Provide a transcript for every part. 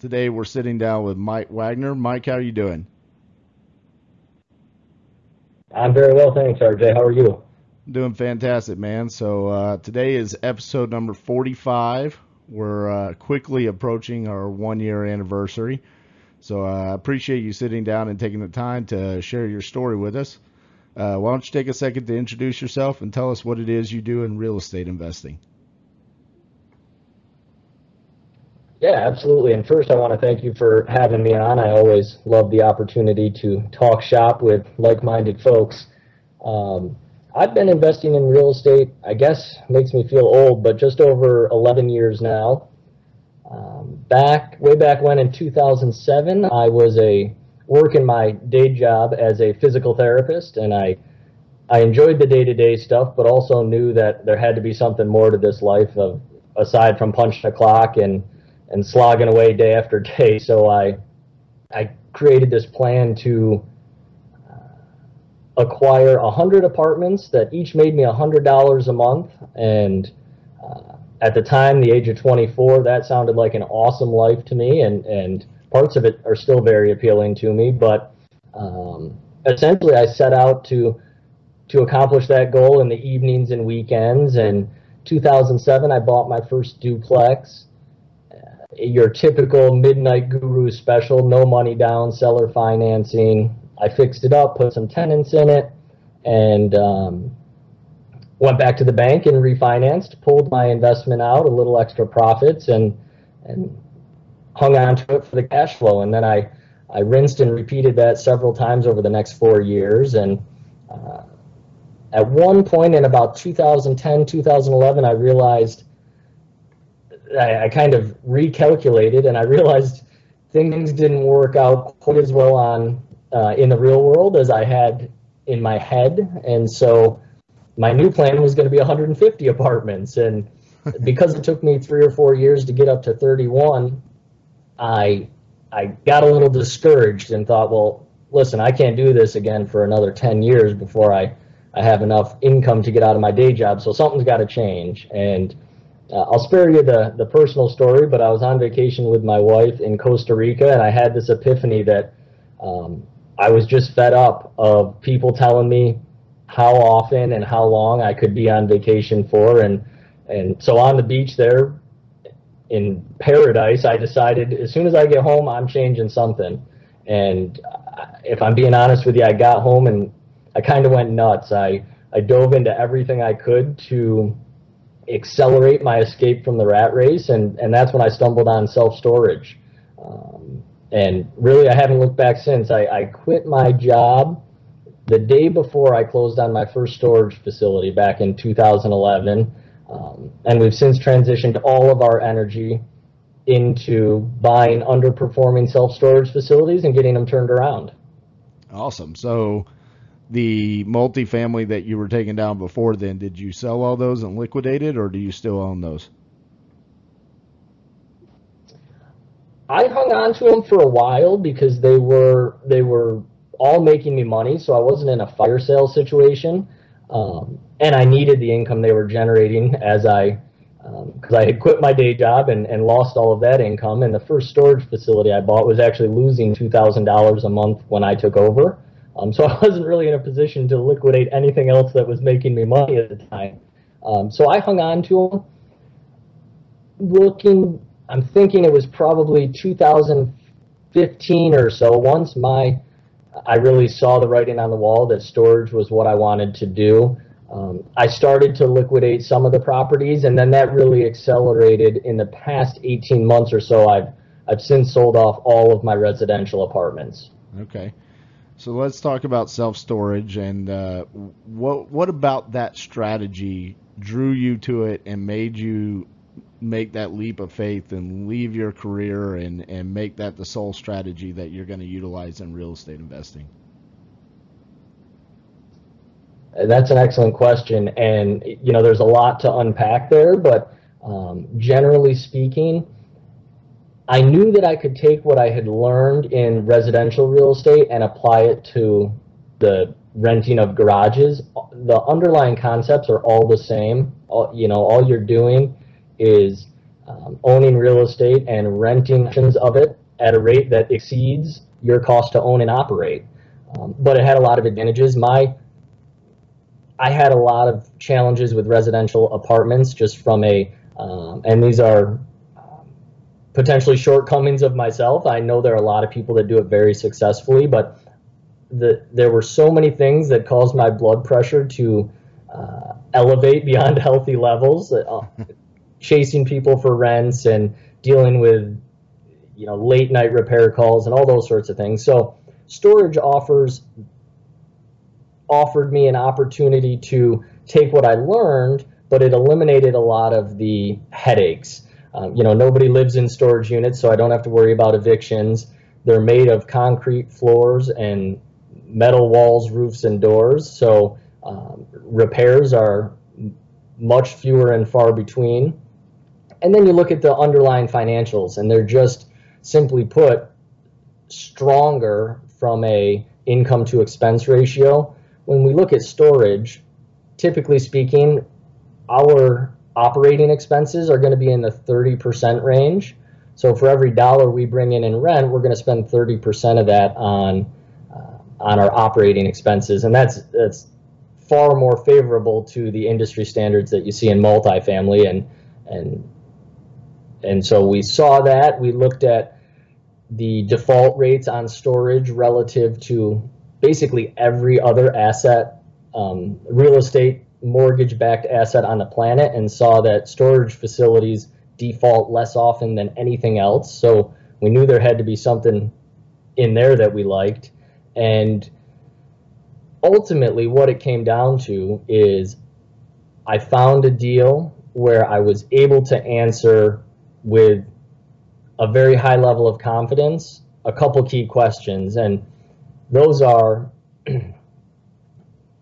Today we're sitting down with Mike Wagner. Mike, how are you doing? I'm very well, thanks, RJ. How are you? Doing fantastic, man. So uh, today is episode number 45. We're uh, quickly approaching our one year anniversary. So uh, I appreciate you sitting down and taking the time to share your story with us. Uh, why don't you take a second to introduce yourself and tell us what it is you do in real estate investing? Yeah, absolutely. And first, I want to thank you for having me on. I always love the opportunity to talk shop with like minded folks. Um, I've been investing in real estate, I guess makes me feel old, but just over 11 years now. Um, back way back when in 2007, I was a working my day job as a physical therapist, and I I enjoyed the day to day stuff, but also knew that there had to be something more to this life of aside from punching a clock and and slogging away day after day. So I I created this plan to uh, acquire a hundred apartments that each made me a hundred dollars a month. And uh, at the time, the age of 24, that sounded like an awesome life to me, and and parts of it are still very appealing to me. But um, essentially, I set out to to accomplish that goal in the evenings and weekends. And 2007, I bought my first duplex your typical midnight guru special, no money down, seller financing. I fixed it up, put some tenants in it, and um, went back to the bank and refinanced, pulled my investment out, a little extra profits, and and hung on to it for the cash flow. And then I I rinsed and repeated that several times over the next four years. And uh, at one point in about 2010, 2011, I realized I, I kind of recalculated and I realized things didn't work out quite as well on uh, in the real world as I had in my head, and so my new plan was going to be 150 apartments. And because it took me three or four years to get up to 31, I I got a little discouraged and thought, well, listen, I can't do this again for another 10 years before I I have enough income to get out of my day job. So something's got to change, and uh, I'll spare you the, the personal story, but I was on vacation with my wife in Costa Rica, and I had this epiphany that um, I was just fed up of people telling me how often and how long I could be on vacation for, and and so on the beach there in paradise, I decided as soon as I get home, I'm changing something. And if I'm being honest with you, I got home and I kind of went nuts. I I dove into everything I could to accelerate my escape from the rat race, and and that's when I stumbled on self storage. Um, and really, I haven't looked back since. I, I quit my job the day before I closed on my first storage facility back in 2011, um, and we've since transitioned all of our energy into buying underperforming self storage facilities and getting them turned around. Awesome. So the multifamily that you were taking down before then, did you sell all those and liquidate it, or do you still own those? I hung on to them for a while because they were they were all making me money, so I wasn't in a fire sale situation, um, and I needed the income they were generating as I because um, I had quit my day job and, and lost all of that income. And the first storage facility I bought was actually losing two thousand dollars a month when I took over. Um, so I wasn't really in a position to liquidate anything else that was making me money at the time. Um, so I hung on to them. Looking, I'm thinking it was probably 2015 or so. Once my, I really saw the writing on the wall that storage was what I wanted to do. Um, I started to liquidate some of the properties, and then that really accelerated in the past 18 months or so. I've I've since sold off all of my residential apartments. Okay. So let's talk about self storage and uh, what what about that strategy drew you to it and made you make that leap of faith and leave your career and, and make that the sole strategy that you're going to utilize in real estate investing? That's an excellent question, and you know there's a lot to unpack there. But um, generally speaking, I knew that I could take what I had learned in residential real estate and apply it to the renting of garages. The underlying concepts are all the same. All, you know, all you're doing is um, owning real estate and renting of it at a rate that exceeds your cost to own and operate. Um, but it had a lot of advantages. My I had a lot of challenges with residential apartments just from a, um, and these are potentially shortcomings of myself. I know there are a lot of people that do it very successfully, but the, there were so many things that caused my blood pressure to uh, elevate beyond healthy levels. Uh, chasing people for rents and dealing with you know late night repair calls and all those sorts of things. So storage offers offered me an opportunity to take what I learned, but it eliminated a lot of the headaches. Um, you know, nobody lives in storage units, so I don't have to worry about evictions. They're made of concrete floors and metal walls, roofs, and doors, so um, repairs are much fewer and far between. And then you look at the underlying financials, and they're just simply put stronger from a income to expense ratio. When we look at storage, typically speaking, our operating expenses are going to be in the 30% range. So for every dollar we bring in in rent, we're going to spend 30% of that on uh, on our operating expenses, and that's that's far more favorable to the industry standards that you see in multifamily and and and so we saw that. We looked at the default rates on storage relative to basically every other asset, um, real estate, mortgage backed asset on the planet, and saw that storage facilities default less often than anything else. So we knew there had to be something in there that we liked. And ultimately, what it came down to is I found a deal where I was able to answer with a very high level of confidence a couple key questions, and those are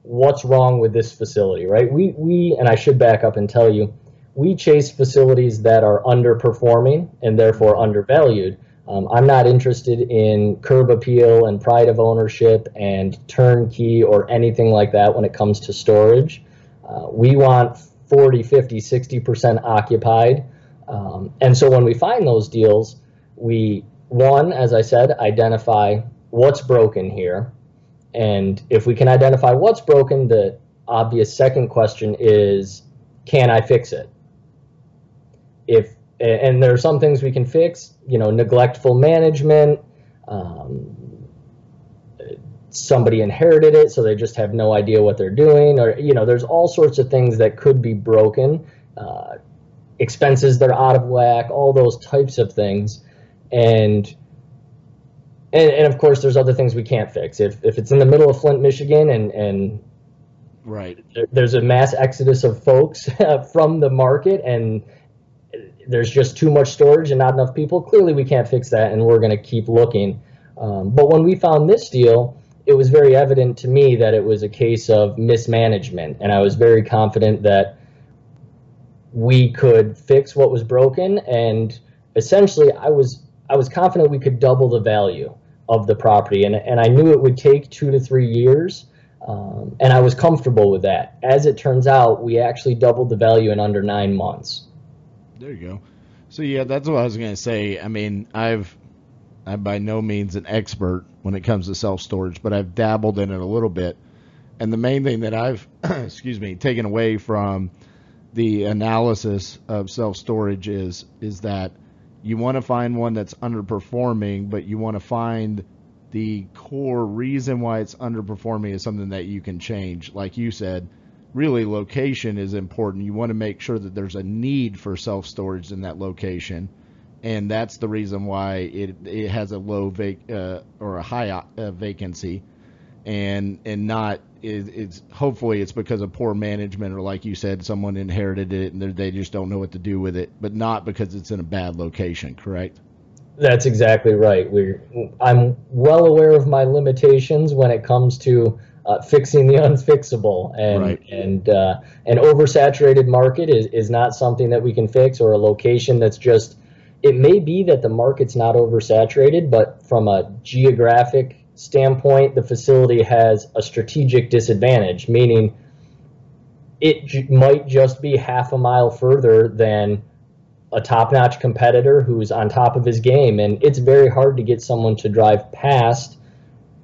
what's wrong with this facility, right? We, we, and I should back up and tell you, we chase facilities that are underperforming and therefore undervalued. Um, I'm not interested in curb appeal and pride of ownership and turnkey or anything like that when it comes to storage. Uh, we want 40, 50, 60% occupied. Um, and so when we find those deals, we, one, as I said, identify what's broken here. And if we can identify what's broken, the obvious second question is, can I fix it? If and there are some things we can fix, you know, neglectful management. Um, somebody inherited it, so they just have no idea what they're doing, or you know, there's all sorts of things that could be broken. Uh, expenses that are out of whack, all those types of things. And and, and of course there's other things we can't fix. If if it's in the middle of Flint, Michigan and and right there's a mass exodus of folks from the market and there's just too much storage and not enough people, clearly we can't fix that and we're going to keep looking. Um, but when we found this deal, it was very evident to me that it was a case of mismanagement. And I was very confident that we could fix what was broken and essentially I was I was confident we could double the value of the property and, and I knew it would take two to three years um, and I was comfortable with that. As it turns out, we actually doubled the value in under nine months. There you go. So yeah, that's what I was gonna say. I mean, I've I'm by no means an expert when it comes to self storage, but I've dabbled in it a little bit. And the main thing that I've excuse me taken away from the analysis of self storage is is that you want to find one that's underperforming, but you want to find the core reason why it's underperforming is something that you can change. Like you said, really location is important. You want to make sure that there's a need for self storage in that location, and that's the reason why it it has a low vac uh, or a high uh, vacancy. And and not it, it's hopefully it's because of poor management or like you said someone inherited it and they just don't know what to do with it but not because it's in a bad location correct that's exactly right we're i'm well aware of my limitations when it comes to uh, fixing the unfixable and right. and uh, an oversaturated market is, is not something that we can fix or a location that's just it may be that the market's not oversaturated but from a geographic standpoint, the facility has a strategic disadvantage, meaning it might just be half a mile further than a top notch competitor who's on top of his game. And it's very hard to get someone to drive past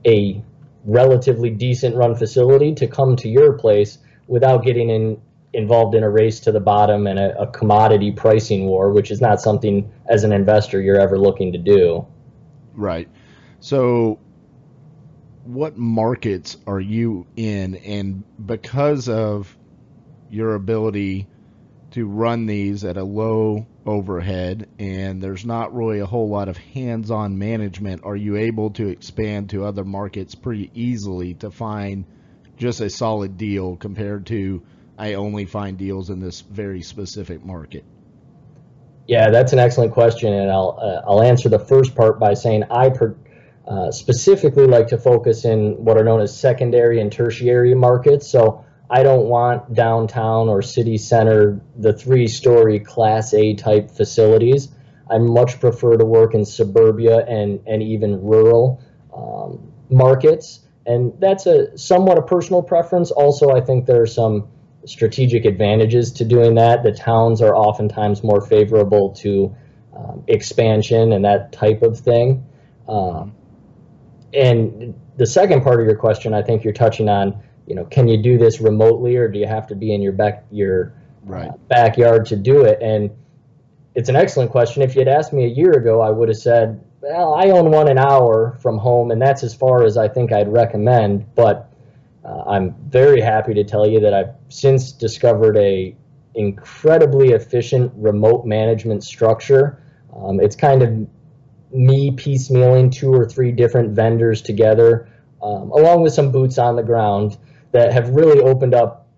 a relatively decent run facility to come to your place without getting in, involved in a race to the bottom and a, a commodity pricing war, which is not something as an investor you're ever looking to do. Right. So what markets are you in? And because of your ability to run these at a low overhead and there's not really a whole lot of hands-on management are you able to expand to other markets pretty easily to find just a solid deal compared to I only find deals in this very specific market yeah that's an excellent question and I'll uh, I'll answer the first part by saying I per- uh, specifically like to focus in what are known as secondary and tertiary markets. So I don't want downtown or city center, the three story class A type facilities. I much prefer to work in suburbia and, and even rural um, markets. And that's a somewhat a personal preference. Also, I think there are some strategic advantages to doing that. The towns are oftentimes more favorable to um, expansion and that type of thing. Um, and the second part of your question, I think you're touching on, you know, can you do this remotely or do you have to be in your back your right. uh, backyard to do it? And it's an excellent question. If you had asked me a year ago, I would have said, well, I own one an hour from home, and that's as far as I think I'd recommend. But uh, I'm very happy to tell you that I've since discovered a incredibly efficient remote management structure. Um, it's kind of me piecemealing two or three different vendors together, um, along with some boots on the ground that have really opened up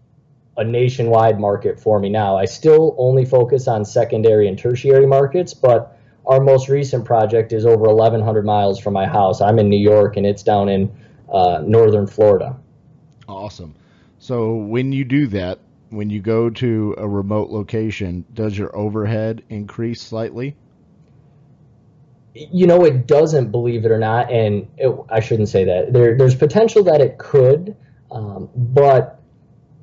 a nationwide market for me now. I still only focus on secondary and tertiary markets, but our most recent project is over 1,100 miles from my house. I'm in New York and it's down in uh, northern Florida. Awesome. So when you do that, when you go to a remote location, does your overhead increase slightly? You know it doesn't believe it or not and it, i shouldn't say that. There, there's potential that it could um, but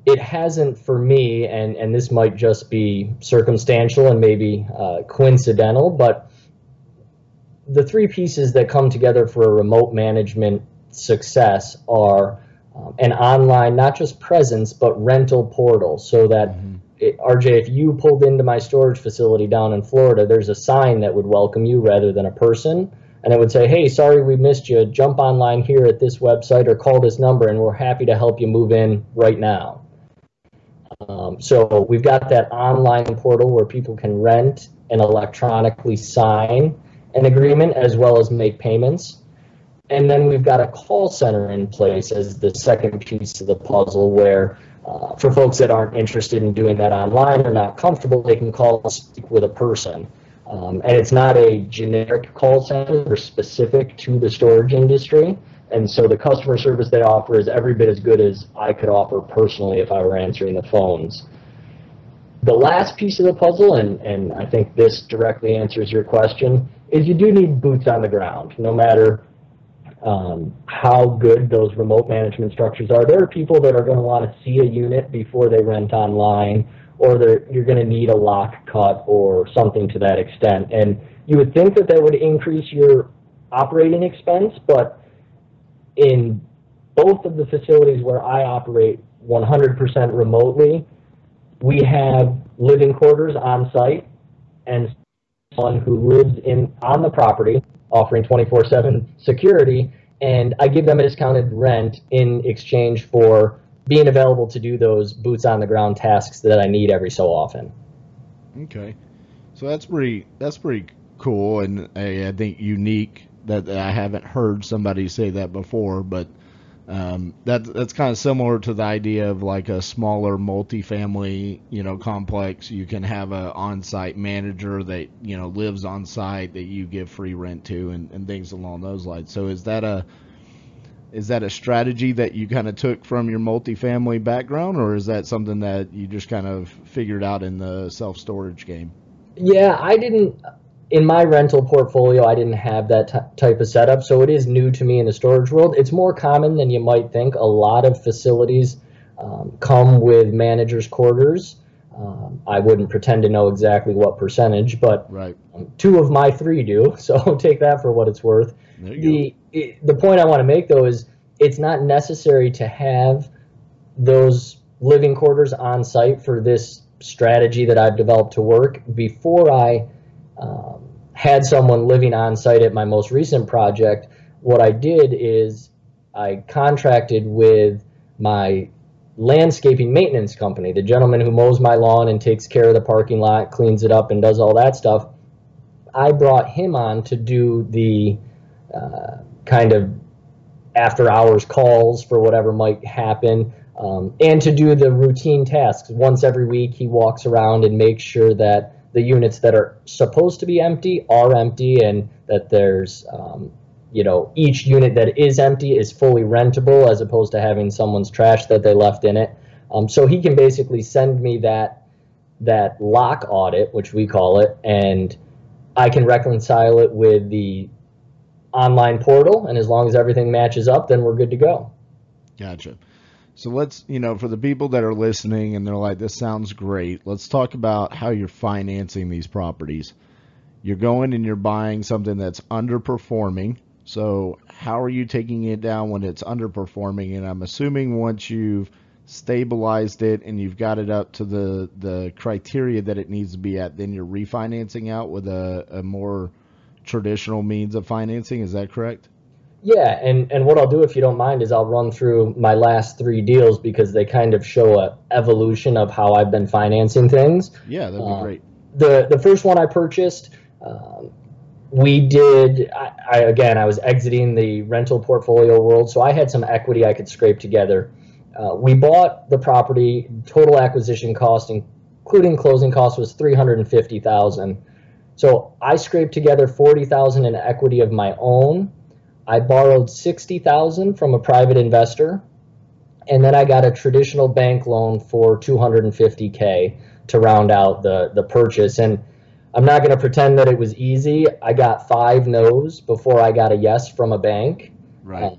it hasn't for me and, and this might just be circumstantial and maybe uh, coincidental but the three pieces that come together for a remote management success are um, an online not just presence but rental portal so that mm-hmm it, RJ, if you pulled into my storage facility down in Florida, there's a sign that would welcome you rather than a person. And it would say, hey, sorry we missed you. Jump online here at this website or call this number, and we're happy to help you move in right now. Um, so we've got that online portal where people can rent and electronically sign an agreement as well as make payments. And then we've got a call center in place as the second piece of the puzzle where for folks that aren't interested in doing that online or not comfortable, they can call speak with a person. Um, and it's not a generic call center, specific to the storage industry. And so the customer service they offer is every bit as good as I could offer personally if I were answering the phones. The last piece of the puzzle, and, and I think this directly answers your question, is you do need boots on the ground. No matter um, how good those remote management structures are. There are people that are going to want to see a unit before they rent online, or you're going to need a lock cut or something to that extent. And you would think that that would increase your operating expense, but in both of the facilities where I operate 100% remotely, we have living quarters on site and someone who lives in on the property offering 24/7 security, and I give them a discounted rent in exchange for being available to do those boots on the ground tasks that I need every so often. Okay, so that's pretty that's pretty cool, and I, I think unique that I haven't heard somebody say that before, but Um, that that's kind of similar to the idea of like a smaller multifamily, you know, complex. You can have a on-site manager that you know lives on site that you give free rent to, and, and things along those lines. So is that a is that a strategy that you kind of took from your multifamily background, or is that something that you just kind of figured out in the self storage game? Yeah, I didn't. In my rental portfolio, I didn't have that t- type of setup, so it is new to me in the storage world. It's more common than you might think. A lot of facilities um, come with managers' quarters. Um, I wouldn't pretend to know exactly what percentage, but right. um, two of my three do. So take that for what it's worth. The it, the point I want to make though is it's not necessary to have those living quarters on site for this strategy that I've developed to work. Before I um, had someone living on site at my most recent project, what I did is I contracted with my landscaping maintenance company, the gentleman who mows my lawn and takes care of the parking lot, cleans it up, and does all that stuff. I brought him on to do the uh, kind of after hours calls for whatever might happen, um, and to do the routine tasks. Once every week, he walks around and makes sure that the units that are supposed to be empty are empty and that there's um, you know each unit that is empty is fully rentable as opposed to having someone's trash that they left in it um, so he can basically send me that that lock audit which we call it and i can reconcile it with the online portal, and as long as everything matches up, then we're good to go. Gotcha. So let's, you know, for the people that are listening and they're like, this sounds great, let's talk about how you're financing these properties. You're going and you're buying something that's underperforming. So, how are you taking it down when it's underperforming? And I'm assuming once you've stabilized it and you've got it up to the, the criteria that it needs to be at, then you're refinancing out with a, a more traditional means of financing. Is that correct? Yeah, and, and what I'll do, if you don't mind, is I'll run through my last three deals because they kind of show a evolution of how I've been financing things. Yeah, that'd be uh, great. The the first one I purchased, um, we did. I, I, again, I was exiting the rental portfolio world, so I had some equity I could scrape together. Uh, we bought the property. Total acquisition cost, including closing costs, was three hundred and fifty thousand. So I scraped together 40,000 in equity of my own. I borrowed 60,000 from a private investor and then I got a traditional bank loan for 250k to round out the the purchase and I'm not going to pretend that it was easy. I got 5 no's before I got a yes from a bank. Right. Um,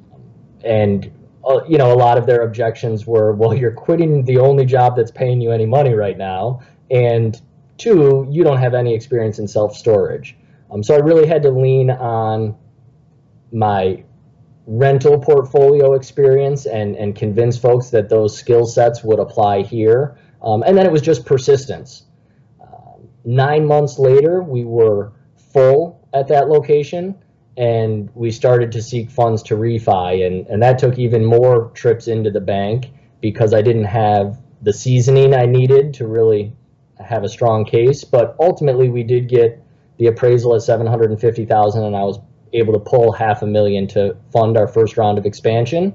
and uh, you know, a lot of their objections were, well, you're quitting the only job that's paying you any money right now and Two, you don't have any experience in self storage. Um, so I really had to lean on my rental portfolio experience and, and convince folks that those skill sets would apply here. Um, and then it was just persistence. Um, nine months later, we were full at that location and we started to seek funds to refi. And, and that took even more trips into the bank because I didn't have the seasoning I needed to really have a strong case. But ultimately, we did get the appraisal at 750,000, and I was able to pull half a million to fund our first round of expansion.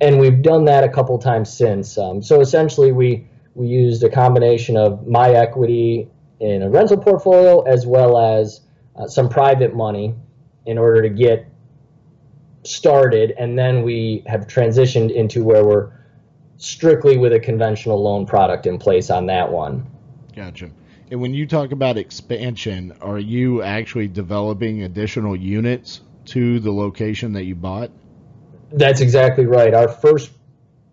And we've done that a couple times since. Um, so essentially, we we used a combination of my equity in a rental portfolio as well as uh, some private money in order to get started, and then we have transitioned into where we're strictly with a conventional loan product in place on that one. Gotcha. And when you talk about expansion, are you actually developing additional units to the location that you bought? That's exactly right. Our first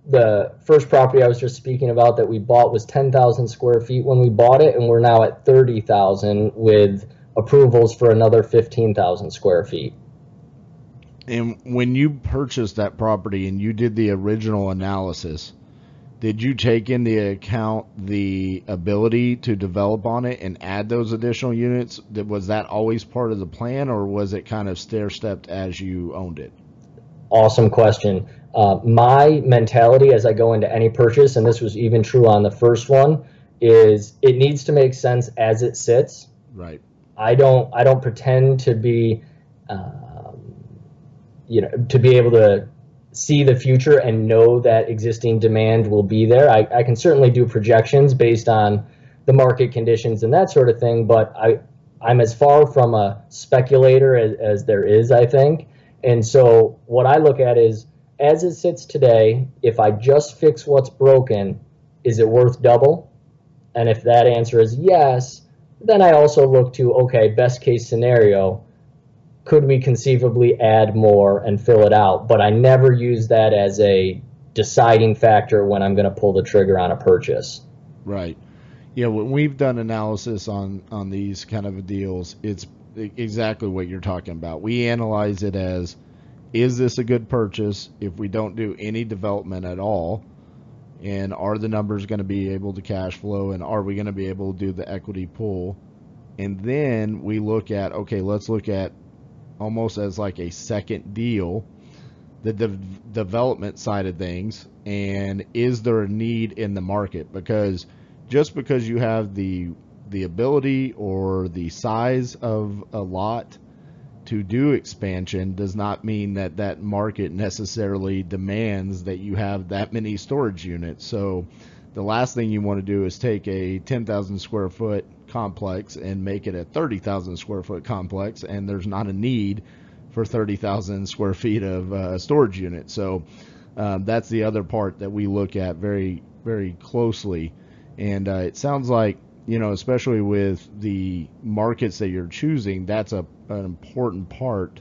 the first property I was just speaking about that we bought was 10,000 square feet when we bought it, and we're now at 30,000 with approvals for another 15,000 square feet. And when you purchased that property and you did the original analysis, did you take into account the ability to develop on it and add those additional units? Was that always part of the plan, or was it kind of stair stepped as you owned it? Awesome question. Uh, my mentality as I go into any purchase, and this was even true on the first one, is it needs to make sense as it sits. Right. I don't. I don't pretend to be. Uh, you know, to be able to see the future and know that existing demand will be there. I, I can certainly do projections based on the market conditions and that sort of thing, but I, I'm as far from a speculator as, as there is, I think. And so what I look at is as it sits today, if I just fix what's broken, is it worth double? And if that answer is yes, then I also look to okay, best case scenario, could we conceivably add more and fill it out? But I never use that as a deciding factor when I'm going to pull the trigger on a purchase. Right. Yeah, when we've done analysis on on these kind of deals, it's exactly what you're talking about. We analyze it as is this a good purchase if we don't do any development at all? And are the numbers going to be able to cash flow and are we going to be able to do the equity pull? And then we look at okay, let's look at almost as like a second deal the de- development side of things and is there a need in the market because just because you have the the ability or the size of a lot to do expansion does not mean that that market necessarily demands that you have that many storage units. So the last thing you want to do is take a 10,000 square foot complex and make it a 30,000 square foot complex, and there's not a need for 30,000 square feet of uh, storage unit. So um, that's the other part that we look at very, very closely. And uh, it sounds like you know, especially with the markets that you're choosing, that's a an important part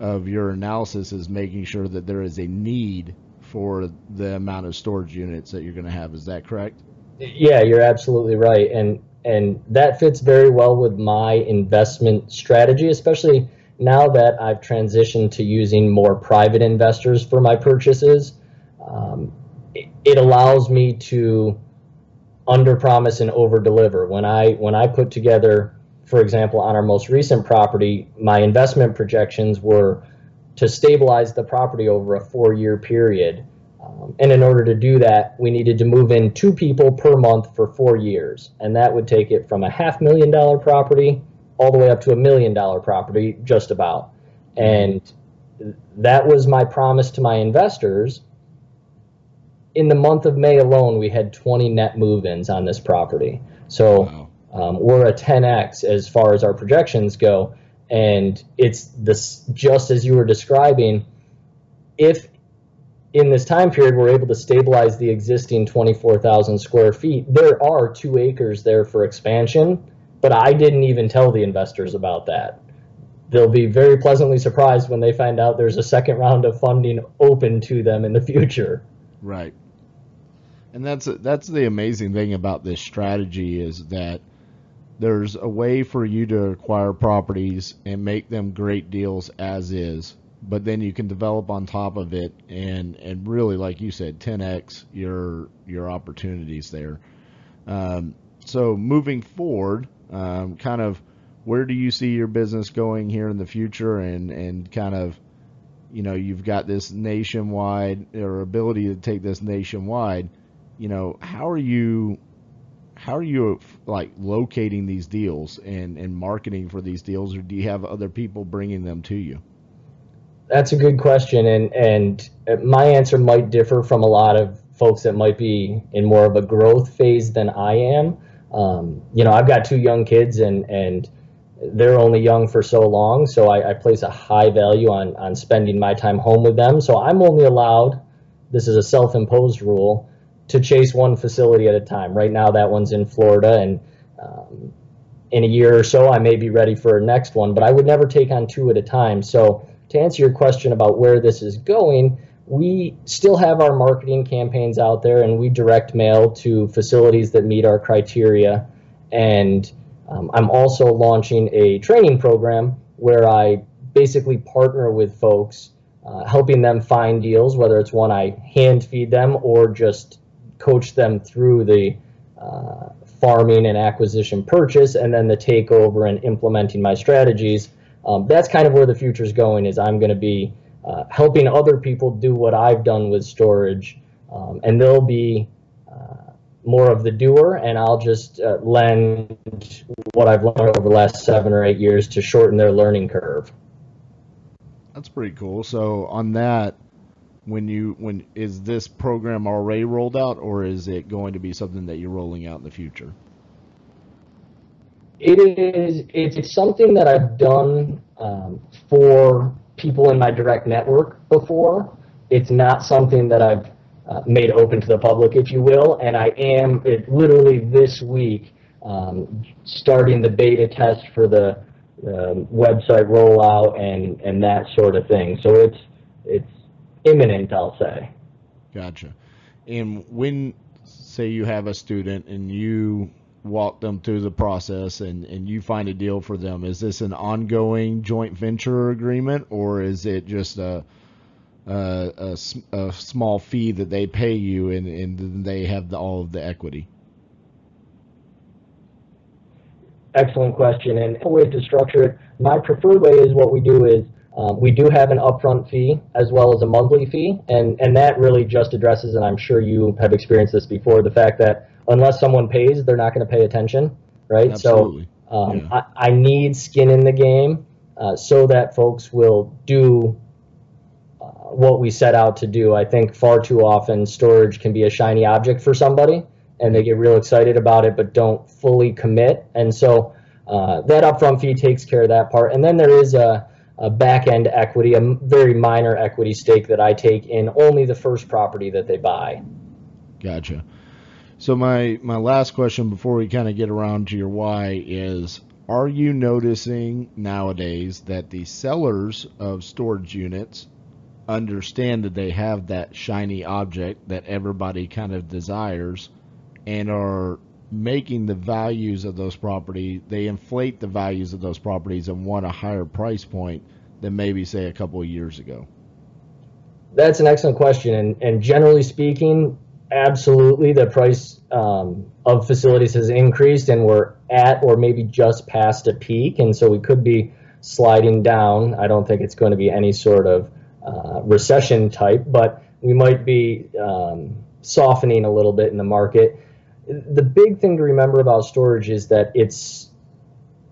of your analysis is making sure that there is a need for the amount of storage units that you're going to have. Is that correct? Yeah, you're absolutely right, and and that fits very well with my investment strategy, especially now that I've transitioned to using more private investors for my purchases. Um, it, it allows me to under promise and over deliver. When I when I put together, for example, on our most recent property, my investment projections were to stabilize the property over a four year period. Um, and in order to do that, we needed to move in two people per month for four years. And that would take it from a half million dollar property all the way up to a million dollar property, just about. And that was my promise to my investors in the month of May alone, we had 20 net move-ins on this property. So wow. um, we're a 10x as far as our projections go, and it's this just as you were describing. If in this time period we're able to stabilize the existing 24,000 square feet, there are two acres there for expansion, but I didn't even tell the investors about that. They'll be very pleasantly surprised when they find out there's a second round of funding open to them in the future. Right. And that's that's the amazing thing about this strategy is that there's a way for you to acquire properties and make them great deals as is, but then you can develop on top of it and and really, like you said, 10x your your opportunities there. Um, so moving forward, um, kind of where do you see your business going here in the future, and and kind of you know you've got this nationwide or ability to take this nationwide you know, how are you how are you like locating these deals and and marketing for these deals? Or do you have other people bringing them to you that's a good question and and my answer might differ from a lot of folks that might be in more of a growth phase than i am um, you know i've got two young kids and and they're only young for so long so I, I place a high value on on spending my time home with them so i'm only allowed this is a self-imposed rule to chase one facility at a time. Right now, that one's in Florida, and um, in a year or so, I may be ready for a next one, but I would never take on two at a time. So, to answer your question about where this is going, we still have our marketing campaigns out there, and we direct mail to facilities that meet our criteria. And um, I'm also launching a training program where I basically partner with folks, uh, helping them find deals, whether it's one I hand feed them or just coach them through the uh, farming and acquisition purchase and then the takeover and implementing my strategies. Um, that's kind of where the future is going is I'm going to be uh, helping other people do what I've done with storage um, and they'll be uh, more of the doer and I'll just uh, lend what I've learned over the last seven or eight years to shorten their learning curve. That's pretty cool. So on that, when you when is this program already rolled out, or is it going to be something that you're rolling out in the future? It is. It's, it's something that I've done um, for people in my direct network before. It's not something that I've uh, made open to the public, if you will. And I am it, literally this week um, starting the beta test for the um, website rollout and and that sort of thing. So it's it's imminent, I'll say. Gotcha. And when say you have a student and you walk them through the process and, and you find a deal for them, is this an ongoing joint venture agreement or is it just a a, a, a small fee that they pay you and, and they have the, all of the equity? Excellent question. And a way to structure it, my preferred way is what we do is um, we do have an upfront fee as well as a monthly fee, and, and that really just addresses, and I'm sure you have experienced this before, the fact that unless someone pays, they're not going to pay attention, right? Absolutely. So um, yeah. I, I, need skin in the game uh, so that folks will do uh, what we set out to do. I think far too often storage can be a shiny object for somebody, and they get real excited about it, but don't fully commit. And so uh, that upfront fee takes care of that part. And then there is a a back end equity, a very minor equity stake that I take in only the first property that they buy. Gotcha. So my my last question before we kind of get around to your why is are you noticing nowadays that the sellers of storage units understand that they have that shiny object that everybody kind of desires and are making the values of those properties they inflate the values of those properties and want a higher price point than maybe say a couple of years ago? That's an excellent question. And, and generally speaking absolutely the price um, of facilities has increased and we're at or maybe just past a peak. And so we could be sliding down. I don't think it's going to be any sort of uh, recession type but we might be um, softening a little bit in the market. The big thing to remember about storage is that it's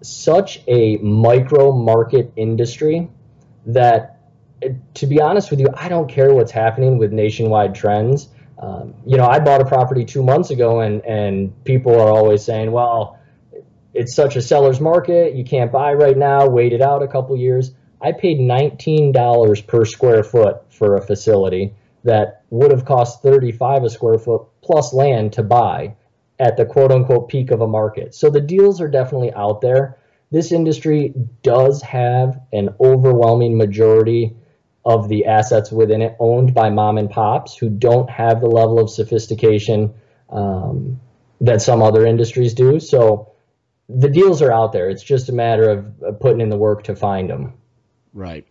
such a micro market industry that to be honest with you i don't care what's happening with nationwide trends um, you know i bought a property two months ago and and people are always saying well it's such a seller's market you can't buy right now wait it out a couple years i paid $19 per square foot for a facility that would have cost 35 a square foot plus land to buy at the quote unquote peak of a market. So the deals are definitely out there. This industry does have an overwhelming majority of the assets within it owned by mom and pops who don't have the level of sophistication um, that some other industries do. So the deals are out there. It's just a matter of putting in the work to find them. Right.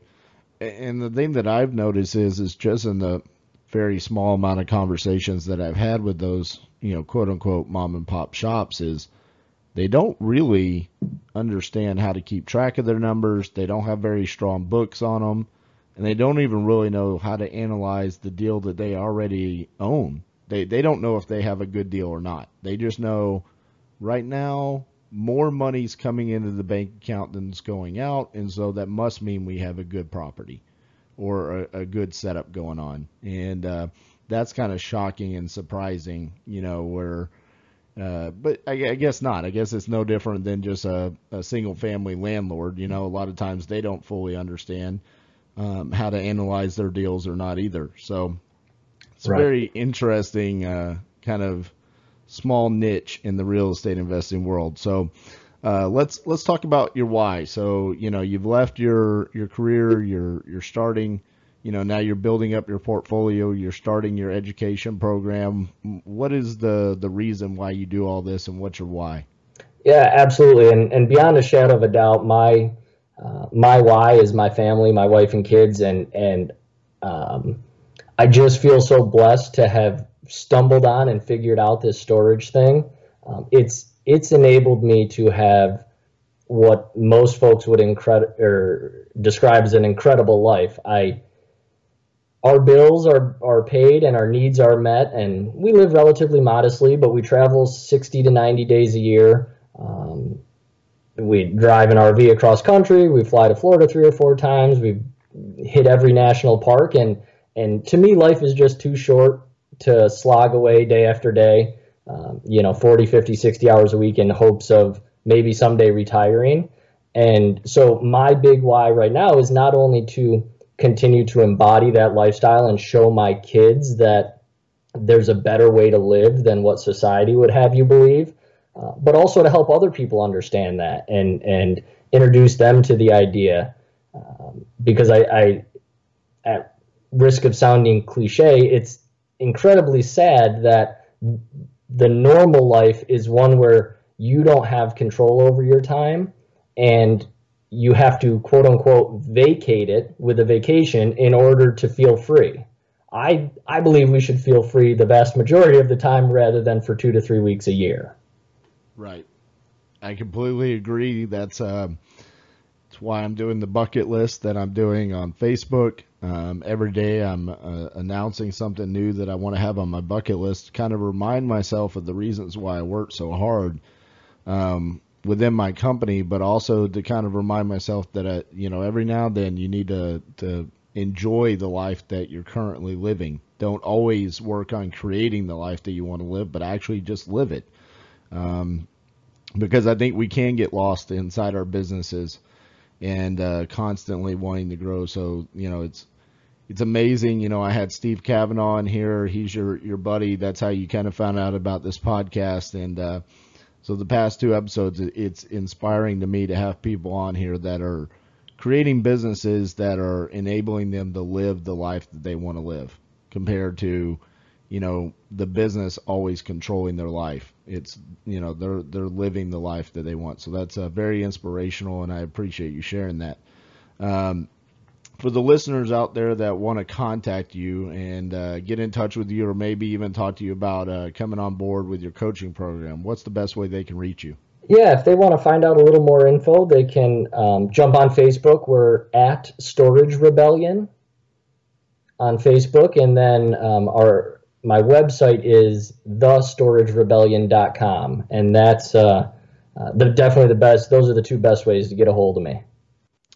And the thing that I've noticed is, is just in the very small amount of conversations that I've had with those, you know, quote unquote mom and pop shops is they don't really understand how to keep track of their numbers. They don't have very strong books on them, and they don't even really know how to analyze the deal that they already own. They they don't know if they have a good deal or not. They just know right now more money's coming into the bank account than's going out, and so that must mean we have a good property or a, a good setup going on. And uh, that's kind of shocking and surprising, you know, where. Uh, but I, I, guess not. I guess it's no different than just a, a, single family landlord. You know, a lot of times they don't fully understand um, how to analyze their deals or not either. So it's right. a very interesting uh, kind of small niche in the real estate investing world. So uh, let's let's talk about your why. So you know you've left your your career, you're you're starting, you know now you're building up your portfolio, you're starting your education program. What is the the reason why you do all this, and what's your why? Yeah, absolutely, and and beyond a shadow of a doubt, my uh, my why is my family, my wife and kids, and and um, I just feel so blessed to have stumbled on and figured out this storage thing. Um, it's it's enabled me to have what most folks would incred- or describe as an incredible life. I our bills are are paid and our needs are met, and we live relatively modestly, but we travel 60 to 90 days a year. Um, we drive an RV across country. We fly to Florida three or four times. We've hit every national park and and to me life is just too short to slog away day after day um, you know 40 50 60 hours a week in hopes of maybe someday retiring and so my big why right now is not only to continue to embody that lifestyle and show my kids that there's a better way to live than what society would have you believe uh, but also to help other people understand that and and introduce them to the idea um, because I, I, at risk of sounding cliche, it's incredibly sad that the normal life is one where you don't have control over your time and you have to quote unquote vacate it with a vacation in order to feel free. I I believe we should feel free the vast majority of the time rather than for two to three weeks a year. Right. I completely agree. That's um, that's why I'm doing the bucket list that I'm doing on Facebook. Um, every day I'm uh, announcing something new that I want to have on my bucket list, kind of remind myself of the reasons why I work so hard um, within my company, but also to kind of remind myself that I, you know every now and then you need to to enjoy the life that you're currently living. Don't always work on creating the life that you want to live, but actually just live it. Um, because I think we can get lost inside our businesses and uh, constantly wanting to grow. So you know, it's it's amazing. You know, I had Steve Kavanaugh in here. He's your your buddy. That's how you kind of found out about this podcast. And uh, so the past two episodes, it's inspiring to me to have people on here that are creating businesses that are enabling them to live the life that they want to live, compared to you know the business always controlling their life. It's you know they're they're living the life that they want. So that's uh, very inspirational, and I appreciate you sharing that. Um, for the listeners out there that want to contact you and uh, get in touch with you, or maybe even talk to you about uh, coming on board with your coaching program, what's the best way they can reach you? Yeah, if they want to find out a little more info, they can um, jump on Facebook. We're at Storage Rebellion on Facebook, and then um, our my website is thestoragerebellion.com, and that's uh, uh, definitely the best. Those are the two best ways to get a hold of me.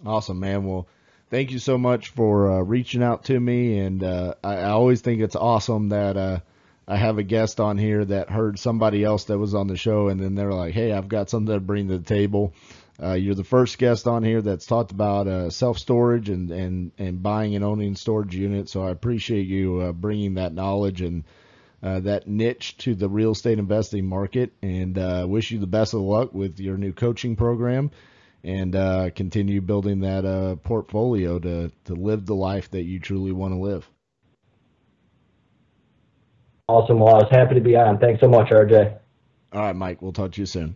Awesome, man. Well, thank you so much for uh, reaching out to me, and uh, I, I, always think it's awesome that uh, I have a guest on here that heard somebody else that was on the show, and then they're like, "Hey, I've got something to bring to the table." Uh, you're the first guest on here that's talked about uh, self storage and, and, and buying and owning storage units. So I appreciate you uh, bringing that knowledge and uh, that niche to the real estate investing market. And uh, wish you the best of luck with your new coaching program and uh, continue building that portfolio to, to live the life that you truly want to live. Awesome. Well, I was happy to be on. Thanks so much, RJ. All right, Mike. We'll talk to you soon.